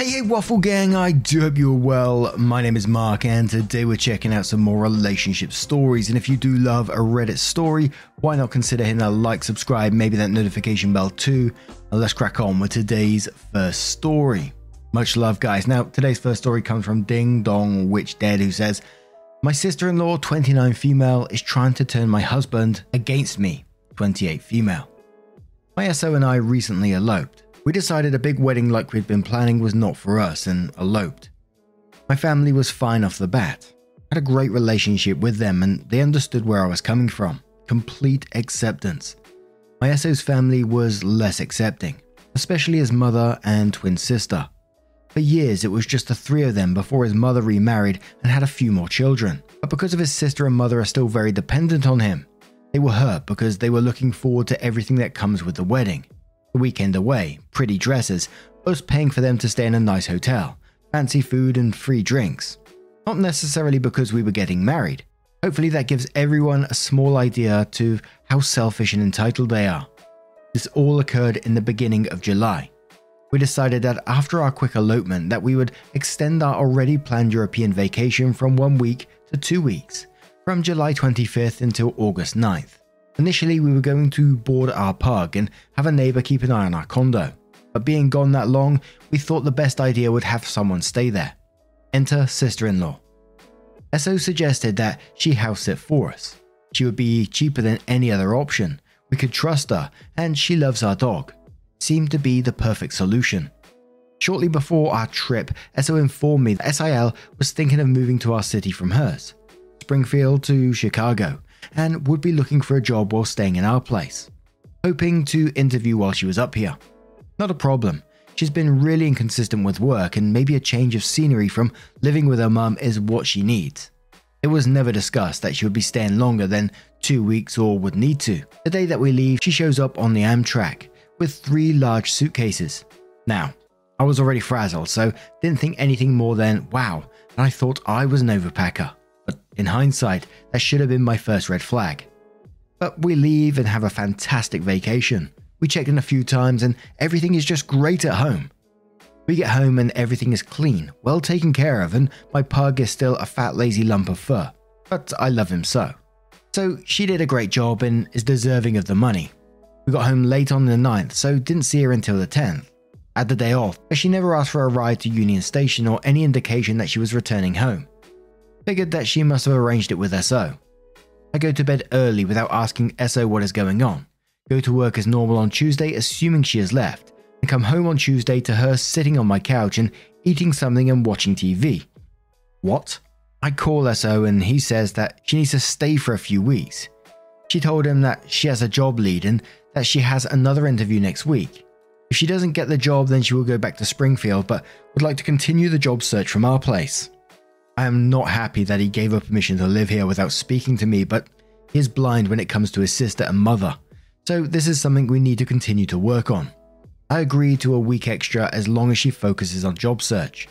Hey, hey, Waffle Gang, I do hope you're well. My name is Mark, and today we're checking out some more relationship stories. And if you do love a Reddit story, why not consider hitting that like, subscribe, maybe that notification bell too? And let's crack on with today's first story. Much love, guys. Now, today's first story comes from Ding Dong Witch Dead, who says, My sister in law, 29 female, is trying to turn my husband against me, 28 female. My SO and I recently eloped. We decided a big wedding like we'd been planning was not for us and eloped. My family was fine off the bat. I had a great relationship with them and they understood where I was coming from. Complete acceptance. My SO's family was less accepting, especially his mother and twin sister. For years, it was just the three of them before his mother remarried and had a few more children. But because of his sister and mother are still very dependent on him, they were hurt because they were looking forward to everything that comes with the wedding weekend away, pretty dresses, us paying for them to stay in a nice hotel, fancy food, and free drinks. Not necessarily because we were getting married. Hopefully, that gives everyone a small idea to how selfish and entitled they are. This all occurred in the beginning of July. We decided that after our quick elopement that we would extend our already planned European vacation from one week to two weeks, from July 25th until August 9th. Initially, we were going to board our pug and have a neighbour keep an eye on our condo, but being gone that long, we thought the best idea would have someone stay there. Enter sister in law. SO suggested that she house sit for us. She would be cheaper than any other option. We could trust her, and she loves our dog. Seemed to be the perfect solution. Shortly before our trip, SO informed me that SIL was thinking of moving to our city from hers, Springfield to Chicago, and would be looking for a job while staying in our place. Hoping to interview while she was up here. Not a problem. She's been really inconsistent with work, and maybe a change of scenery from living with her mum is what she needs. It was never discussed that she would be staying longer than two weeks or would need to. The day that we leave, she shows up on the Amtrak with three large suitcases. Now, I was already frazzled, so didn't think anything more than, wow, and I thought I was an overpacker. In hindsight, that should have been my first red flag. But we leave and have a fantastic vacation. We checked in a few times and everything is just great at home. We get home and everything is clean, well taken care of, and my pug is still a fat, lazy lump of fur. But I love him so. So she did a great job and is deserving of the money. We got home late on the 9th, so didn't see her until the 10th. Had the day off, but she never asked for a ride to Union Station or any indication that she was returning home. Figured that she must have arranged it with SO. I go to bed early without asking SO what is going on. Go to work as normal on Tuesday, assuming she has left, and come home on Tuesday to her sitting on my couch and eating something and watching TV. What? I call SO and he says that she needs to stay for a few weeks. She told him that she has a job lead and that she has another interview next week. If she doesn't get the job, then she will go back to Springfield, but would like to continue the job search from our place. I am not happy that he gave her permission to live here without speaking to me, but he is blind when it comes to his sister and mother, so this is something we need to continue to work on. I agree to a week extra as long as she focuses on job search.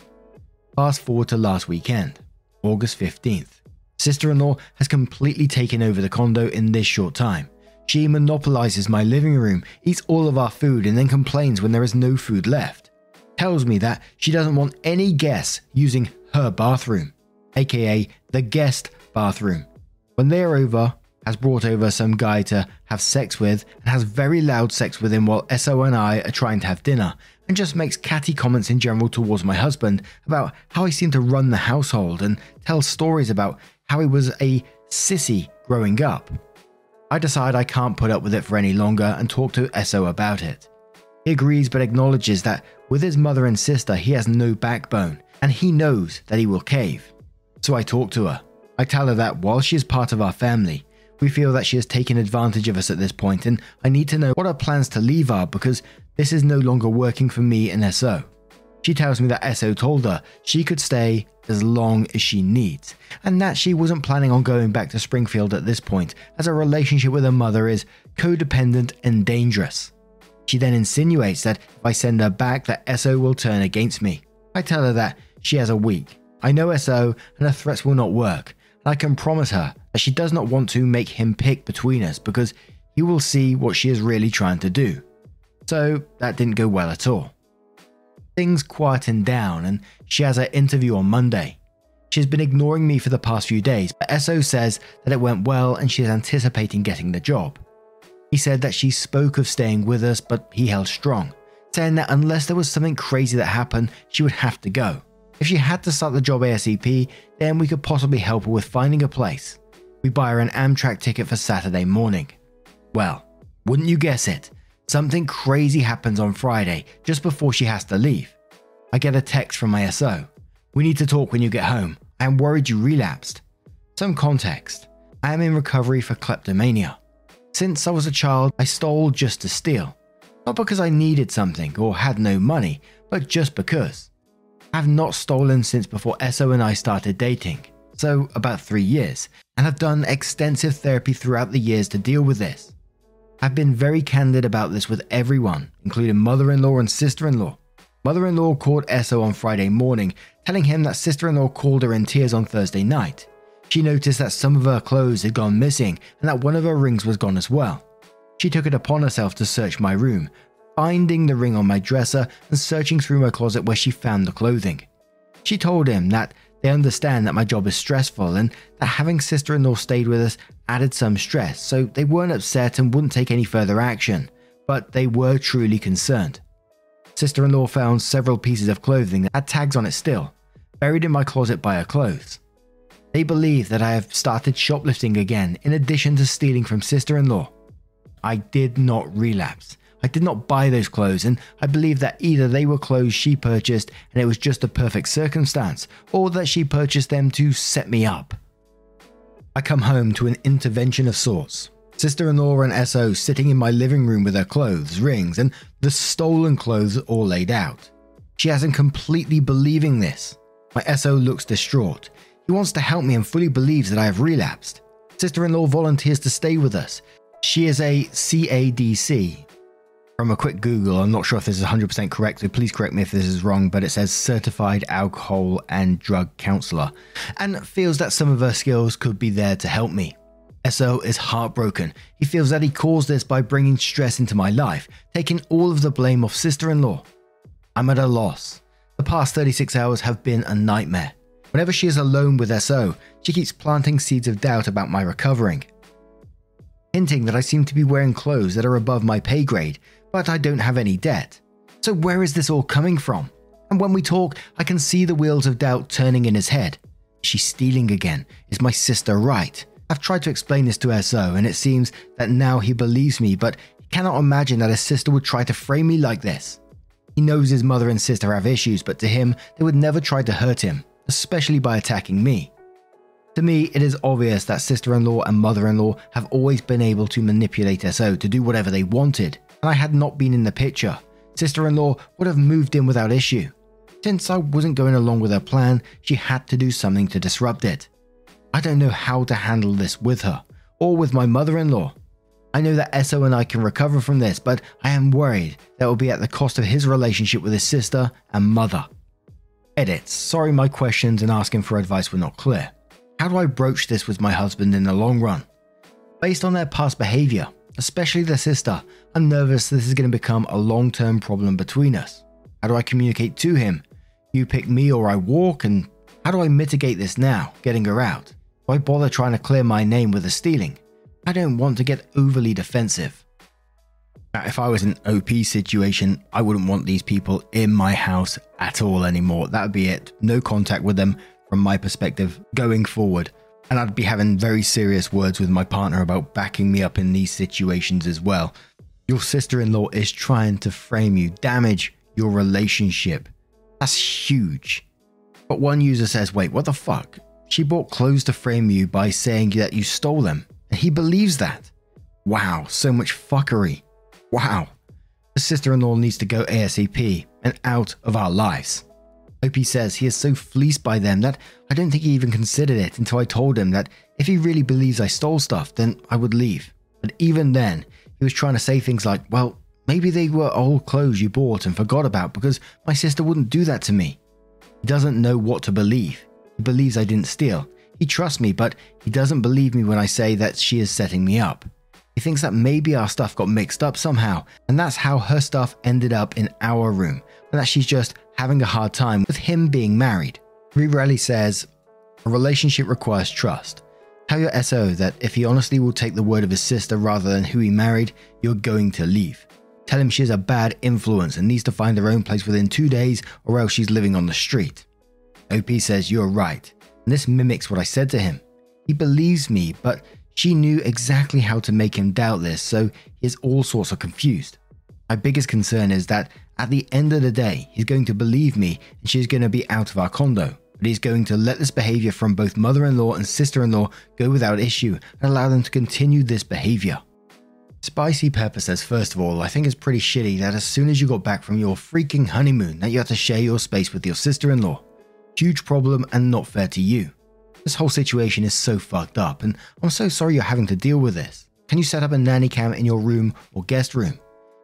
Fast forward to last weekend, August 15th. Sister in law has completely taken over the condo in this short time. She monopolizes my living room, eats all of our food, and then complains when there is no food left. Tells me that she doesn't want any guests using her bathroom aka the guest bathroom. When they are over, has brought over some guy to have sex with and has very loud sex with him while SO and I are trying to have dinner and just makes catty comments in general towards my husband about how he seemed to run the household and tells stories about how he was a sissy growing up. I decide I can't put up with it for any longer and talk to SO about it. He agrees but acknowledges that with his mother and sister he has no backbone and he knows that he will cave. So I talk to her. I tell her that while she is part of our family, we feel that she has taken advantage of us at this point, and I need to know what her plans to leave are because this is no longer working for me and SO. She tells me that SO told her she could stay as long as she needs, and that she wasn't planning on going back to Springfield at this point, as her relationship with her mother is codependent and dangerous. She then insinuates that if I send her back, that SO will turn against me. I tell her that she has a week. I know SO and her threats will not work, and I can promise her that she does not want to make him pick between us because he will see what she is really trying to do. So that didn't go well at all. Things quieten down and she has her interview on Monday. She's been ignoring me for the past few days, but SO says that it went well and she is anticipating getting the job. He said that she spoke of staying with us, but he held strong, saying that unless there was something crazy that happened, she would have to go. If she had to start the job ASAP, then we could possibly help her with finding a place. We buy her an Amtrak ticket for Saturday morning. Well, wouldn't you guess it? Something crazy happens on Friday, just before she has to leave. I get a text from my SO. We need to talk when you get home. I am worried you relapsed. Some context. I am in recovery for kleptomania. Since I was a child, I stole just to steal. Not because I needed something or had no money, but just because. Have not stolen since before SO and I started dating, so about three years, and have done extensive therapy throughout the years to deal with this. I've been very candid about this with everyone, including mother in law and sister in law. Mother in law called SO on Friday morning, telling him that sister in law called her in tears on Thursday night. She noticed that some of her clothes had gone missing and that one of her rings was gone as well. She took it upon herself to search my room, finding the ring on my dresser and searching through my closet where she found the clothing. She told him that they understand that my job is stressful and that having sister in law stayed with us added some stress, so they weren't upset and wouldn't take any further action, but they were truly concerned. Sister in law found several pieces of clothing that had tags on it still, buried in my closet by her clothes. They believe that I have started shoplifting again, in addition to stealing from sister in law. I did not relapse. I did not buy those clothes, and I believe that either they were clothes she purchased and it was just a perfect circumstance, or that she purchased them to set me up. I come home to an intervention of sorts. Sister in law and SO sitting in my living room with her clothes, rings, and the stolen clothes all laid out. She hasn't completely believing this. My SO looks distraught. He wants to help me and fully believes that I have relapsed. Sister in law volunteers to stay with us. She is a CADC. From a quick Google, I'm not sure if this is 100% correct, so please correct me if this is wrong, but it says Certified Alcohol and Drug Counselor, and feels that some of her skills could be there to help me. SO is heartbroken. He feels that he caused this by bringing stress into my life, taking all of the blame off sister in law. I'm at a loss. The past 36 hours have been a nightmare. Whenever she is alone with SO, she keeps planting seeds of doubt about my recovering. Hinting that I seem to be wearing clothes that are above my pay grade, but I don't have any debt. So, where is this all coming from? And when we talk, I can see the wheels of doubt turning in his head. She's stealing again. Is my sister right? I've tried to explain this to SO, and it seems that now he believes me, but he cannot imagine that his sister would try to frame me like this. He knows his mother and sister have issues, but to him, they would never try to hurt him especially by attacking me. To me, it is obvious that sister in law and mother in law have always been able to manipulate SO to do whatever they wanted, and I had not been in the picture. Sister in law would have moved in without issue. Since I wasn't going along with her plan, she had to do something to disrupt it. I don't know how to handle this with her, or with my mother in law. I know that SO and I can recover from this, but I am worried that it will be at the cost of his relationship with his sister and mother. Edits. Sorry my questions and asking for advice were not clear. How do I broach this with my husband in the long run? Based on their past behavior, especially the sister, I'm nervous this is going to become a long term problem between us. How do I communicate to him? You pick me or I walk, and how do I mitigate this now, getting her out? Why bother trying to clear my name with the stealing? I don't want to get overly defensive. Now, if I was in OP situation, I wouldn't want these people in my house at all anymore. That would be it. No contact with them from my perspective going forward. And I'd be having very serious words with my partner about backing me up in these situations as well. Your sister in law is trying to frame you, damage your relationship. That's huge. But one user says, wait, what the fuck? She bought clothes to frame you by saying that you stole them. And he believes that. Wow, so much fuckery. Wow. The sister in law needs to go ASAP. and out of our lives. Opie says he is so fleeced by them that I don't think he even considered it until I told him that if he really believes I stole stuff, then I would leave. But even then, he was trying to say things like, well, maybe they were old clothes you bought and forgot about because my sister wouldn't do that to me. He doesn't know what to believe. He believes I didn't steal. He trusts me, but he doesn't believe me when I say that she is setting me up. He thinks that maybe our stuff got mixed up somehow, and that's how her stuff ended up in our room, and that she's just having a hard time with him being married. Riley says, A relationship requires trust. Tell your SO that if he honestly will take the word of his sister rather than who he married, you're going to leave. Tell him she's a bad influence and needs to find her own place within two days or else she's living on the street. OP says, You're right. And this mimics what I said to him. He believes me, but she knew exactly how to make him doubt this, so he is all sorts of confused. My biggest concern is that at the end of the day, he's going to believe me and she's going to be out of our condo. But he's going to let this behavior from both mother in law and sister in law go without issue and allow them to continue this behavior. Spicy Pepper says, first of all, I think it's pretty shitty that as soon as you got back from your freaking honeymoon, that you had to share your space with your sister in law. Huge problem and not fair to you. This whole situation is so fucked up, and I'm so sorry you're having to deal with this. Can you set up a nanny cam in your room or guest room?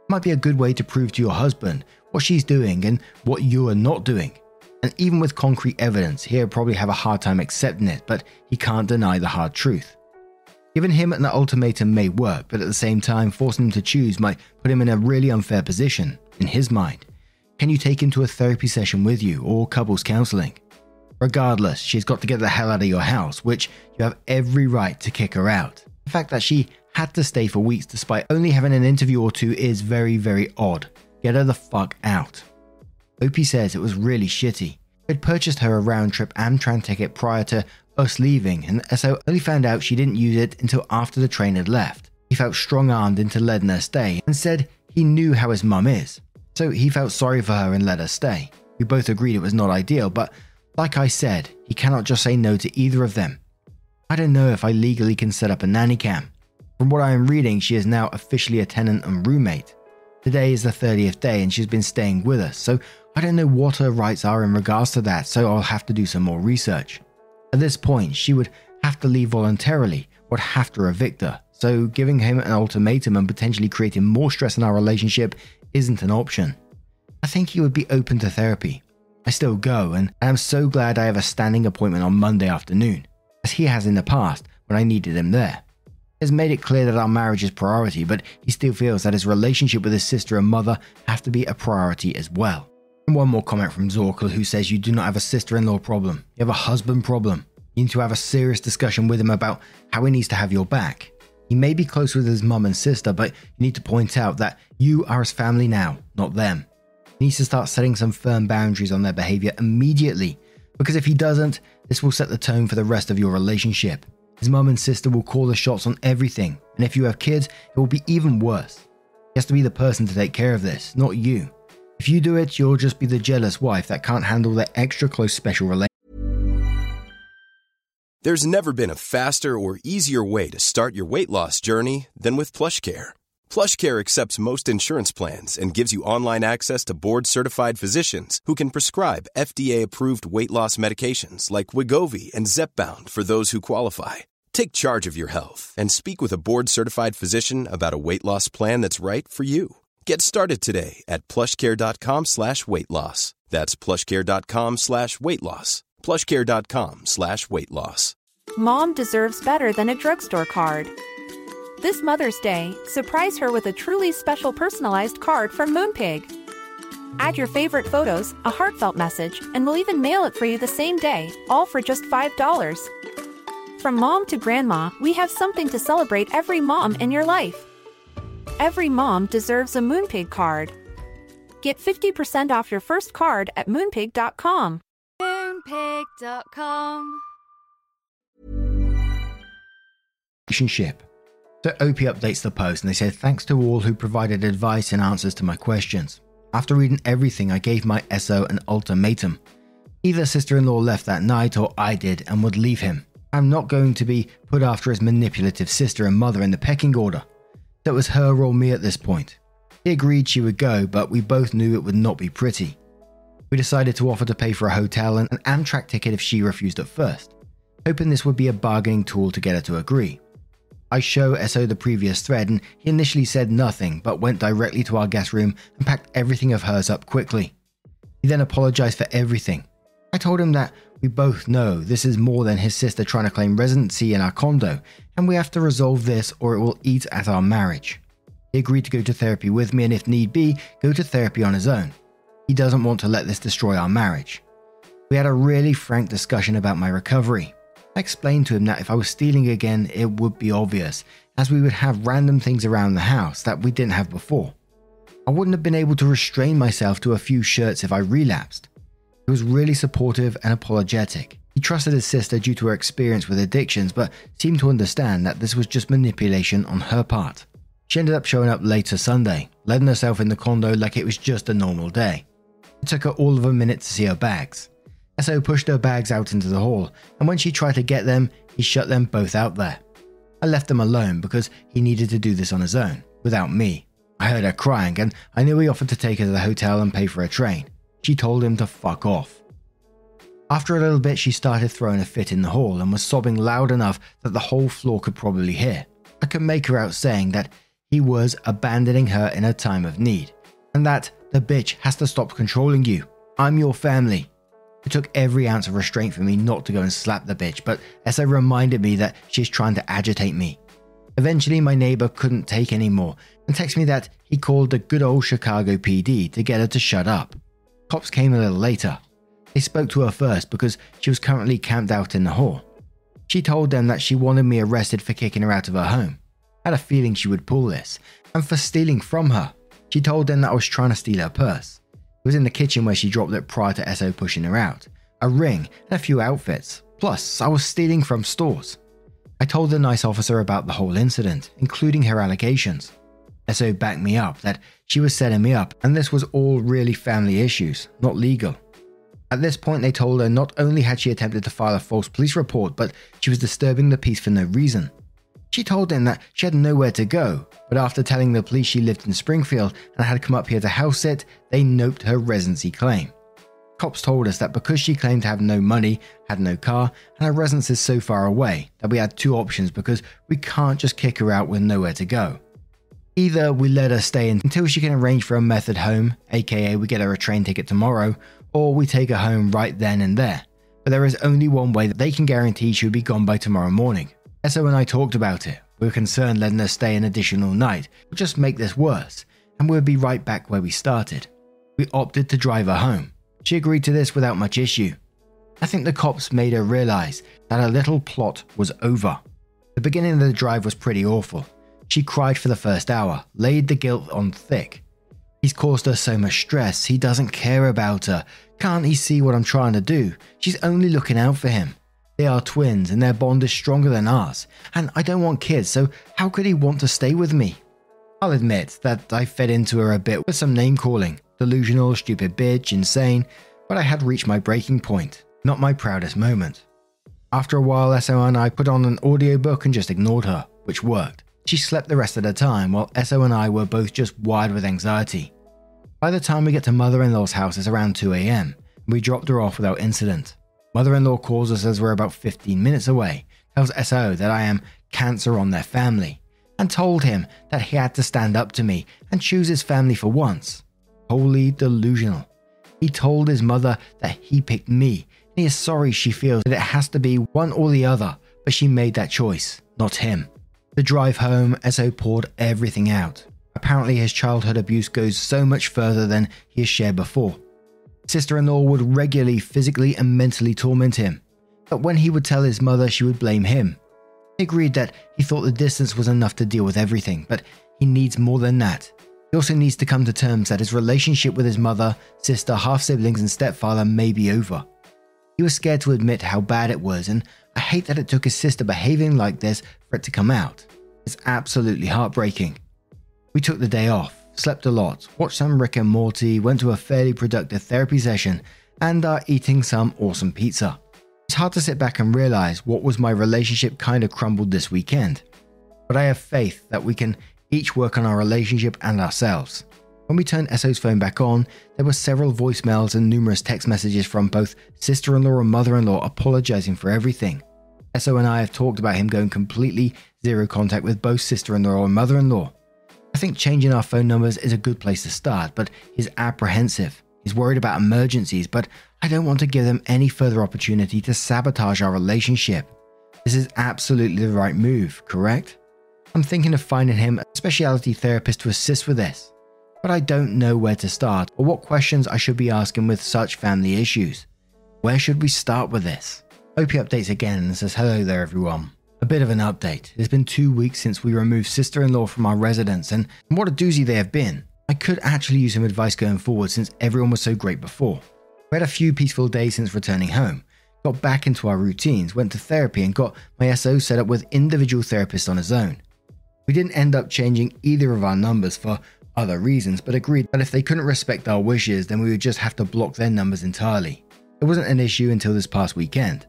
Might be a good way to prove to your husband what she's doing and what you are not doing. And even with concrete evidence, he'll probably have a hard time accepting it, but he can't deny the hard truth. Giving him an ultimatum may work, but at the same time, forcing him to choose might put him in a really unfair position, in his mind. Can you take him to a therapy session with you or couples counseling? Regardless, she's got to get the hell out of your house, which you have every right to kick her out. The fact that she had to stay for weeks despite only having an interview or two is very, very odd. Get her the fuck out. Opie says it was really shitty. He'd purchased her a round trip Amtrak ticket prior to us leaving, and so only found out she didn't use it until after the train had left. He felt strong armed into letting her stay and said he knew how his mum is. So he felt sorry for her and let her stay. We both agreed it was not ideal, but like I said, he cannot just say no to either of them. I don't know if I legally can set up a nanny cam. From what I am reading, she is now officially a tenant and roommate. Today is the 30th day and she's been staying with us, so I don't know what her rights are in regards to that, so I'll have to do some more research. At this point, she would have to leave voluntarily, would have to evict her, so giving him an ultimatum and potentially creating more stress in our relationship isn't an option. I think he would be open to therapy, I still go, and I am so glad I have a standing appointment on Monday afternoon, as he has in the past when I needed him there. Has made it clear that our marriage is priority, but he still feels that his relationship with his sister and mother have to be a priority as well. And one more comment from Zorkel who says you do not have a sister in law problem, you have a husband problem. You need to have a serious discussion with him about how he needs to have your back. He may be close with his mum and sister, but you need to point out that you are his family now, not them. He needs to start setting some firm boundaries on their behavior immediately, because if he doesn't, this will set the tone for the rest of your relationship. His mum and sister will call the shots on everything, and if you have kids, it will be even worse. He has to be the person to take care of this, not you. If you do it, you'll just be the jealous wife that can't handle their extra close special relationship. There's never been a faster or easier way to start your weight loss journey than with PlushCare PlushCare accepts most insurance plans and gives you online access to board-certified physicians who can prescribe FDA-approved weight loss medications like Wegovy and Zepbound for those who qualify. Take charge of your health and speak with a board-certified physician about a weight loss plan that's right for you. Get started today at plushcare.com slash weight loss. That's plushcare.com slash weight loss. plushcare.com slash weight loss. Mom deserves better than a drugstore card. This Mother's Day, surprise her with a truly special personalized card from Moonpig. Add your favorite photos, a heartfelt message, and we'll even mail it for you the same day, all for just $5. From mom to grandma, we have something to celebrate every mom in your life. Every mom deserves a Moonpig card. Get 50% off your first card at moonpig.com. Moonpig.com. relationship. So OP updates the post and they said, Thanks to all who provided advice and answers to my questions. After reading everything, I gave my SO an ultimatum. Either sister in law left that night or I did and would leave him. I'm not going to be put after his manipulative sister and mother in the pecking order. That was her or me at this point. He agreed she would go, but we both knew it would not be pretty. We decided to offer to pay for a hotel and an Amtrak ticket if she refused at first, hoping this would be a bargaining tool to get her to agree. I show SO the previous thread and he initially said nothing but went directly to our guest room and packed everything of hers up quickly. He then apologized for everything. I told him that we both know this is more than his sister trying to claim residency in our condo and we have to resolve this or it will eat at our marriage. He agreed to go to therapy with me and, if need be, go to therapy on his own. He doesn't want to let this destroy our marriage. We had a really frank discussion about my recovery. I explained to him that if I was stealing again, it would be obvious, as we would have random things around the house that we didn't have before. I wouldn't have been able to restrain myself to a few shirts if I relapsed. He was really supportive and apologetic. He trusted his sister due to her experience with addictions, but seemed to understand that this was just manipulation on her part. She ended up showing up later Sunday, letting herself in the condo like it was just a normal day. It took her all of a minute to see her bags. SO pushed her bags out into the hall, and when she tried to get them, he shut them both out there. I left them alone because he needed to do this on his own, without me. I heard her crying, and I knew he offered to take her to the hotel and pay for a train. She told him to fuck off. After a little bit, she started throwing a fit in the hall and was sobbing loud enough that the whole floor could probably hear. I could make her out saying that he was abandoning her in a time of need, and that the bitch has to stop controlling you. I'm your family. It took every ounce of restraint for me not to go and slap the bitch, but SO reminded me that she's trying to agitate me. Eventually, my neighbor couldn't take any more and texted me that he called the good old Chicago PD to get her to shut up. Cops came a little later. They spoke to her first because she was currently camped out in the hall. She told them that she wanted me arrested for kicking her out of her home. I had a feeling she would pull this, and for stealing from her. She told them that I was trying to steal her purse. It was in the kitchen where she dropped it prior to SO pushing her out. A ring and a few outfits. Plus, I was stealing from stores. I told the nice officer about the whole incident, including her allegations. SO backed me up that she was setting me up, and this was all really family issues, not legal. At this point, they told her not only had she attempted to file a false police report, but she was disturbing the peace for no reason. She told them that she had nowhere to go, but after telling the police she lived in Springfield and had come up here to house sit, they noped her residency claim. Cops told us that because she claimed to have no money, had no car, and her residence is so far away, that we had two options because we can't just kick her out with nowhere to go. Either we let her stay until she can arrange for a method home, aka we get her a train ticket tomorrow, or we take her home right then and there. But there is only one way that they can guarantee she'll be gone by tomorrow morning. SO and I talked about it. We were concerned letting her stay an additional night would just make this worse, and we'd be right back where we started. We opted to drive her home. She agreed to this without much issue. I think the cops made her realize that her little plot was over. The beginning of the drive was pretty awful. She cried for the first hour, laid the guilt on thick. He's caused her so much stress, he doesn't care about her. Can't he see what I'm trying to do? She's only looking out for him. They are twins and their bond is stronger than ours. And I don't want kids, so how could he want to stay with me? I'll admit that I fed into her a bit with some name calling delusional, stupid bitch, insane, but I had reached my breaking point, not my proudest moment. After a while, SO and I put on an audiobook and just ignored her, which worked. She slept the rest of the time while SO and I were both just wired with anxiety. By the time we get to mother in law's house, it's around 2 am. We dropped her off without incident. Mother in law calls us as we're about 15 minutes away, tells SO that I am cancer on their family, and told him that he had to stand up to me and choose his family for once. Wholly delusional. He told his mother that he picked me, and he is sorry she feels that it has to be one or the other, but she made that choice, not him. The drive home, SO poured everything out. Apparently, his childhood abuse goes so much further than he has shared before. Sister in law would regularly physically and mentally torment him, but when he would tell his mother, she would blame him. He agreed that he thought the distance was enough to deal with everything, but he needs more than that. He also needs to come to terms that his relationship with his mother, sister, half siblings, and stepfather may be over. He was scared to admit how bad it was, and I hate that it took his sister behaving like this for it to come out. It's absolutely heartbreaking. We took the day off, slept a lot, watched some Rick and Morty, went to a fairly productive therapy session, and are eating some awesome pizza. It's hard to sit back and realize what was my relationship kind of crumbled this weekend. But I have faith that we can each work on our relationship and ourselves. When we turned SO's phone back on, there were several voicemails and numerous text messages from both sister in law and mother in law apologizing for everything. SO and I have talked about him going completely zero contact with both sister in law and mother in law. I think changing our phone numbers is a good place to start, but he's apprehensive. He's worried about emergencies, but I don't want to give them any further opportunity to sabotage our relationship. This is absolutely the right move, correct? I'm thinking of finding him a specialty therapist to assist with this but I don't know where to start or what questions I should be asking with such family issues. Where should we start with this? OP updates again and says, Hello there, everyone. A bit of an update. It's been two weeks since we removed sister in law from our residence, and what a doozy they have been. I could actually use some advice going forward since everyone was so great before. We had a few peaceful days since returning home, got back into our routines, went to therapy, and got my SO set up with individual therapists on his own. We didn't end up changing either of our numbers for other reasons, but agreed that if they couldn't respect our wishes, then we would just have to block their numbers entirely. It wasn't an issue until this past weekend.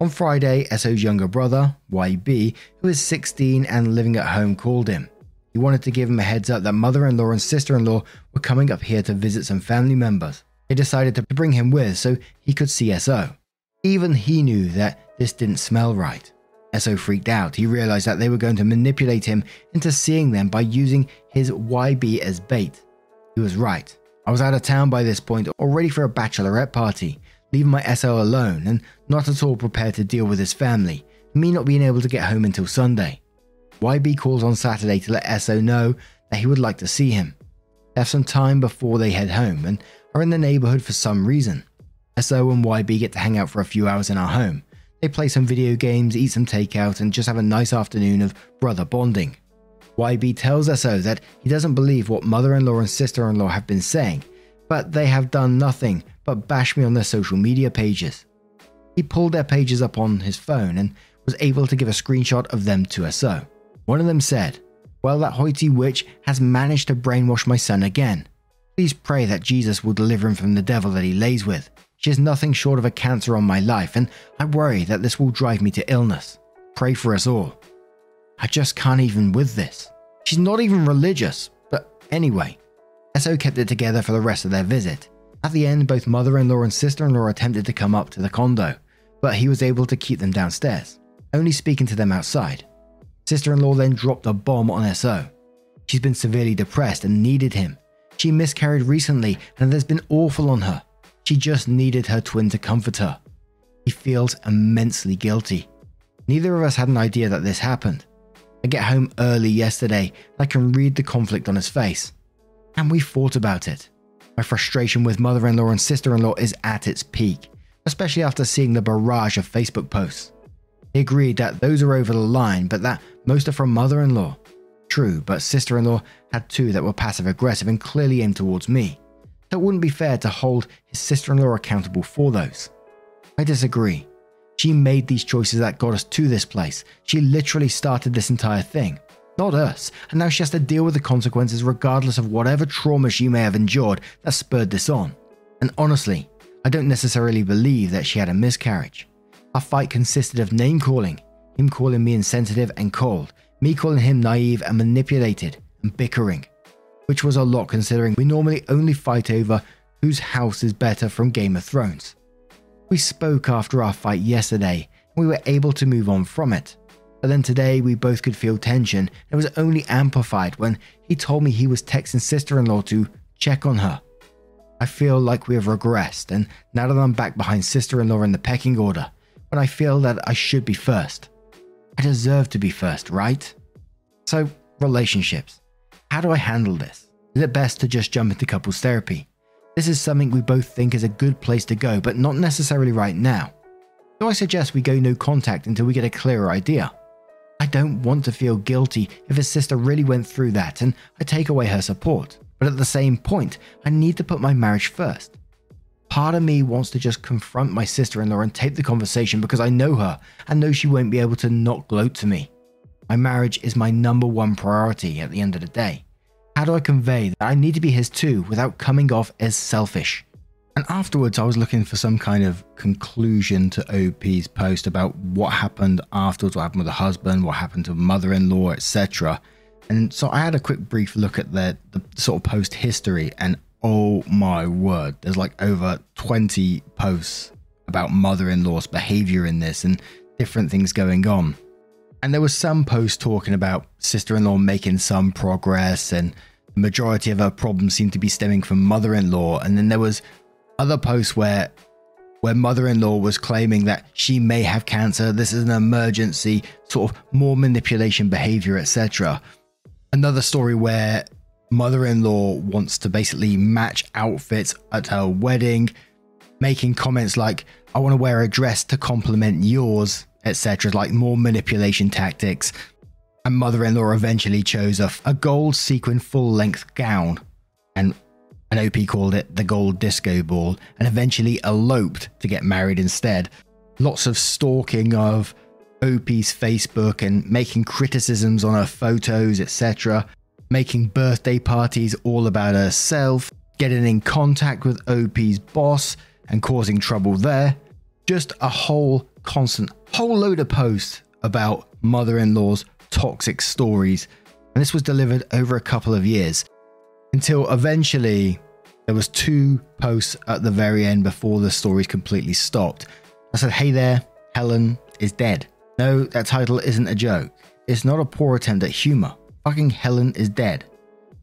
On Friday, SO's younger brother, YB, who is 16 and living at home, called him. He wanted to give him a heads up that mother in law and sister in law were coming up here to visit some family members. They decided to bring him with so he could see SO. Even he knew that this didn't smell right. SO freaked out. He realized that they were going to manipulate him into seeing them by using his YB as bait. He was right. I was out of town by this point, all ready for a bachelorette party, leaving my SO alone and not at all prepared to deal with his family, me not being able to get home until Sunday. YB calls on Saturday to let SO know that he would like to see him. They have some time before they head home and are in the neighborhood for some reason. SO and YB get to hang out for a few hours in our home, they play some video games, eat some takeout, and just have a nice afternoon of brother bonding. YB tells SO that he doesn't believe what mother in law and sister in law have been saying, but they have done nothing but bash me on their social media pages. He pulled their pages up on his phone and was able to give a screenshot of them to SO. One of them said, Well, that hoity witch has managed to brainwash my son again. Please pray that Jesus will deliver him from the devil that he lays with. She has nothing short of a cancer on my life, and I worry that this will drive me to illness. Pray for us all. I just can't even with this. She's not even religious, but anyway. SO kept it together for the rest of their visit. At the end, both mother in law and sister in law attempted to come up to the condo, but he was able to keep them downstairs, only speaking to them outside. Sister in law then dropped a bomb on SO. She's been severely depressed and needed him. She miscarried recently and there's been awful on her. She just needed her twin to comfort her. He feels immensely guilty. Neither of us had an idea that this happened. I get home early yesterday and I can read the conflict on his face. And we fought about it. My frustration with mother in law and sister in law is at its peak, especially after seeing the barrage of Facebook posts. He agreed that those are over the line, but that most are from mother in law. True, but sister in law had two that were passive aggressive and clearly aimed towards me so it wouldn't be fair to hold his sister in law accountable for those. I disagree. She made these choices that got us to this place. She literally started this entire thing, not us, and now she has to deal with the consequences regardless of whatever trauma she may have endured that spurred this on. And honestly, I don't necessarily believe that she had a miscarriage. Our fight consisted of name calling, him calling me insensitive and cold, me calling him naive and manipulated, and bickering which was a lot considering we normally only fight over whose house is better from Game of Thrones. We spoke after our fight yesterday, and we were able to move on from it. But then today we both could feel tension, and it was only amplified when he told me he was texting sister in law to check on her. I feel like we have regressed, and now that I'm back behind sister in law in the pecking order, when I feel that I should be first. I deserve to be first, right? So, relationships. How do I handle this? Is it best to just jump into couples therapy? This is something we both think is a good place to go, but not necessarily right now. So I suggest we go no contact until we get a clearer idea. I don't want to feel guilty if his sister really went through that and I take away her support, but at the same point, I need to put my marriage first. Part of me wants to just confront my sister in law and tape the conversation because I know her and know she won't be able to not gloat to me. My marriage is my number one priority at the end of the day. How do I convey that I need to be his too without coming off as selfish? And afterwards, I was looking for some kind of conclusion to OP's post about what happened afterwards, what happened with the husband, what happened to mother in law, etc. And so I had a quick brief look at the, the sort of post history, and oh my word, there's like over 20 posts about mother in law's behavior in this and different things going on. And there was some posts talking about sister in law making some progress, and the majority of her problems seemed to be stemming from mother in law. And then there was other posts where where mother-in-law was claiming that she may have cancer. This is an emergency sort of more manipulation behavior etc another story where mother-in-law wants to basically match outfits at her wedding making comments like i want to wear a dress to complement yours etc like more manipulation tactics and mother-in-law eventually chose a, a gold sequin full-length gown and and OP called it the gold disco ball and eventually eloped to get married instead. Lots of stalking of OP's Facebook and making criticisms on her photos, etc. Making birthday parties all about herself, getting in contact with OP's boss and causing trouble there. Just a whole constant, whole load of posts about mother in law's toxic stories. And this was delivered over a couple of years until eventually there was two posts at the very end before the stories completely stopped. I said, "Hey there, Helen is dead." No, that title isn't a joke. It's not a poor attempt at humor. Fucking Helen is dead.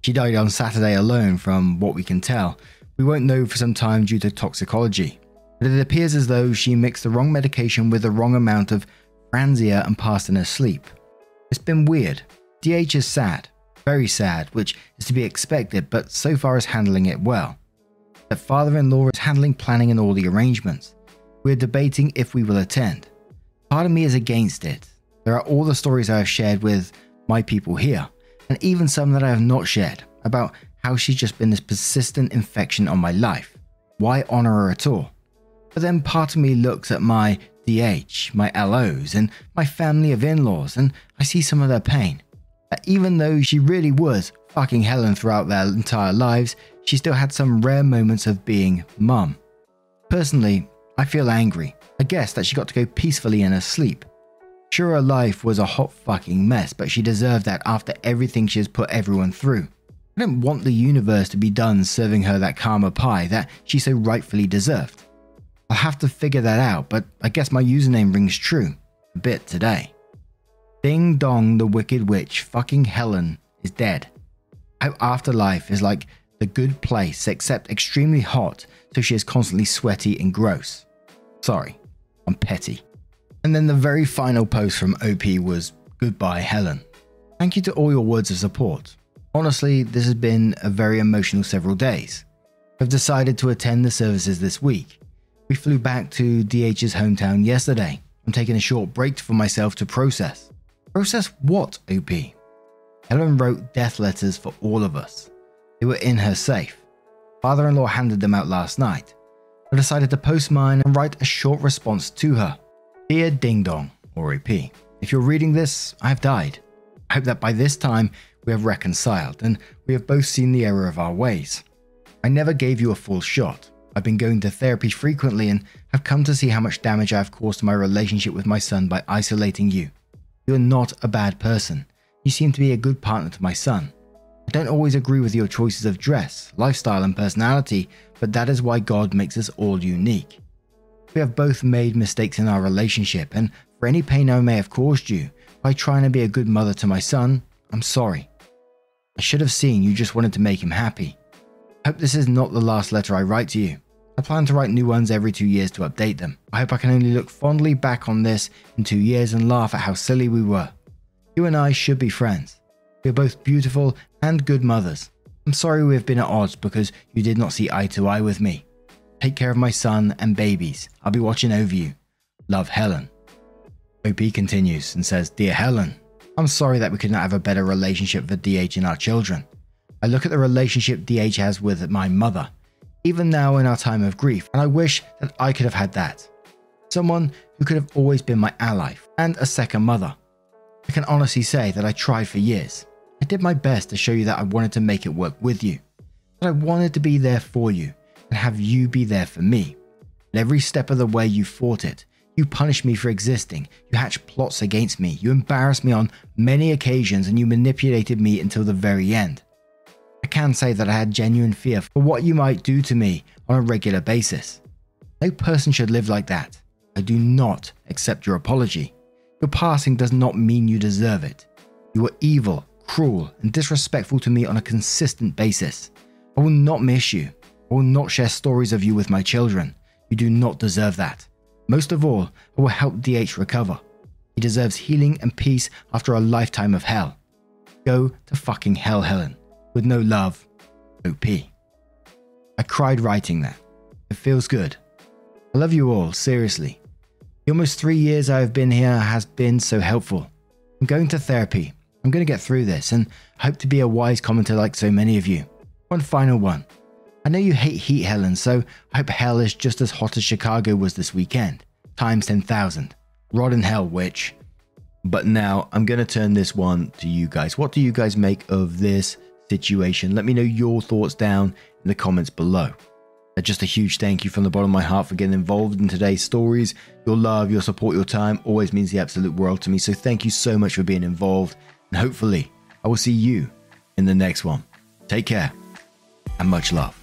She died on Saturday alone, from what we can tell. We won't know for some time due to toxicology. But it appears as though she mixed the wrong medication with the wrong amount of Franzia and passed in her sleep. It's been weird. DH is sad. Very sad, which is to be expected, but so far is handling it well. That father in law is handling planning and all the arrangements. We're debating if we will attend. Part of me is against it. There are all the stories I have shared with my people here, and even some that I have not shared about how she's just been this persistent infection on my life. Why honor her at all? But then part of me looks at my DH, my LOs, and my family of in laws, and I see some of their pain even though she really was fucking Helen throughout their entire lives, she still had some rare moments of being mum. Personally, I feel angry. I guess that she got to go peacefully in her sleep. Sure, her life was a hot fucking mess, but she deserved that after everything she has put everyone through. I didn't want the universe to be done serving her that karma pie that she so rightfully deserved. I'll have to figure that out, but I guess my username rings true a bit today. Ding dong, the wicked witch, fucking Helen, is dead. How afterlife is like the good place, except extremely hot, so she is constantly sweaty and gross. Sorry, I'm petty. And then the very final post from OP was Goodbye, Helen. Thank you to all your words of support. Honestly, this has been a very emotional several days. I've decided to attend the services this week. We flew back to DH's hometown yesterday. I'm taking a short break for myself to process. Process what, OP? Helen wrote death letters for all of us. They were in her safe. Father in law handed them out last night. I decided to post mine and write a short response to her. Dear Ding Dong, or OP, if you're reading this, I have died. I hope that by this time we have reconciled and we have both seen the error of our ways. I never gave you a full shot. I've been going to therapy frequently and have come to see how much damage I have caused to my relationship with my son by isolating you. You're not a bad person. You seem to be a good partner to my son. I don't always agree with your choices of dress, lifestyle, and personality, but that is why God makes us all unique. We have both made mistakes in our relationship, and for any pain I may have caused you by trying to be a good mother to my son, I'm sorry. I should have seen you just wanted to make him happy. I hope this is not the last letter I write to you. I plan to write new ones every two years to update them. I hope I can only look fondly back on this in two years and laugh at how silly we were. You and I should be friends. We are both beautiful and good mothers. I'm sorry we have been at odds because you did not see eye to eye with me. Take care of my son and babies. I'll be watching over you. Love, Helen. OP continues and says, Dear Helen, I'm sorry that we could not have a better relationship for DH and our children. I look at the relationship DH has with my mother even now in our time of grief, and I wish that I could have had that. Someone who could have always been my ally and a second mother. I can honestly say that I tried for years. I did my best to show you that I wanted to make it work with you, that I wanted to be there for you and have you be there for me. And every step of the way you fought it, You punished me for existing. You hatched plots against me. You embarrassed me on many occasions and you manipulated me until the very end. I can say that I had genuine fear for what you might do to me on a regular basis. No person should live like that. I do not accept your apology. Your passing does not mean you deserve it. You were evil, cruel, and disrespectful to me on a consistent basis. I will not miss you. I will not share stories of you with my children. You do not deserve that. Most of all, I will help DH recover. He deserves healing and peace after a lifetime of hell. Go to fucking hell, Helen. With no love, OP. I cried writing that. It feels good. I love you all, seriously. The almost three years I have been here has been so helpful. I'm going to therapy. I'm going to get through this and hope to be a wise commenter like so many of you. One final one. I know you hate heat, Helen, so I hope hell is just as hot as Chicago was this weekend. Times 10,000. Rod in hell, witch. But now I'm going to turn this one to you guys. What do you guys make of this situation? Let me know your thoughts down in the comments below. And Just a huge thank you from the bottom of my heart for getting involved in today's stories. Your love, your support, your time always means the absolute world to me. So thank you so much for being involved. And hopefully, I will see you in the next one. Take care and much love.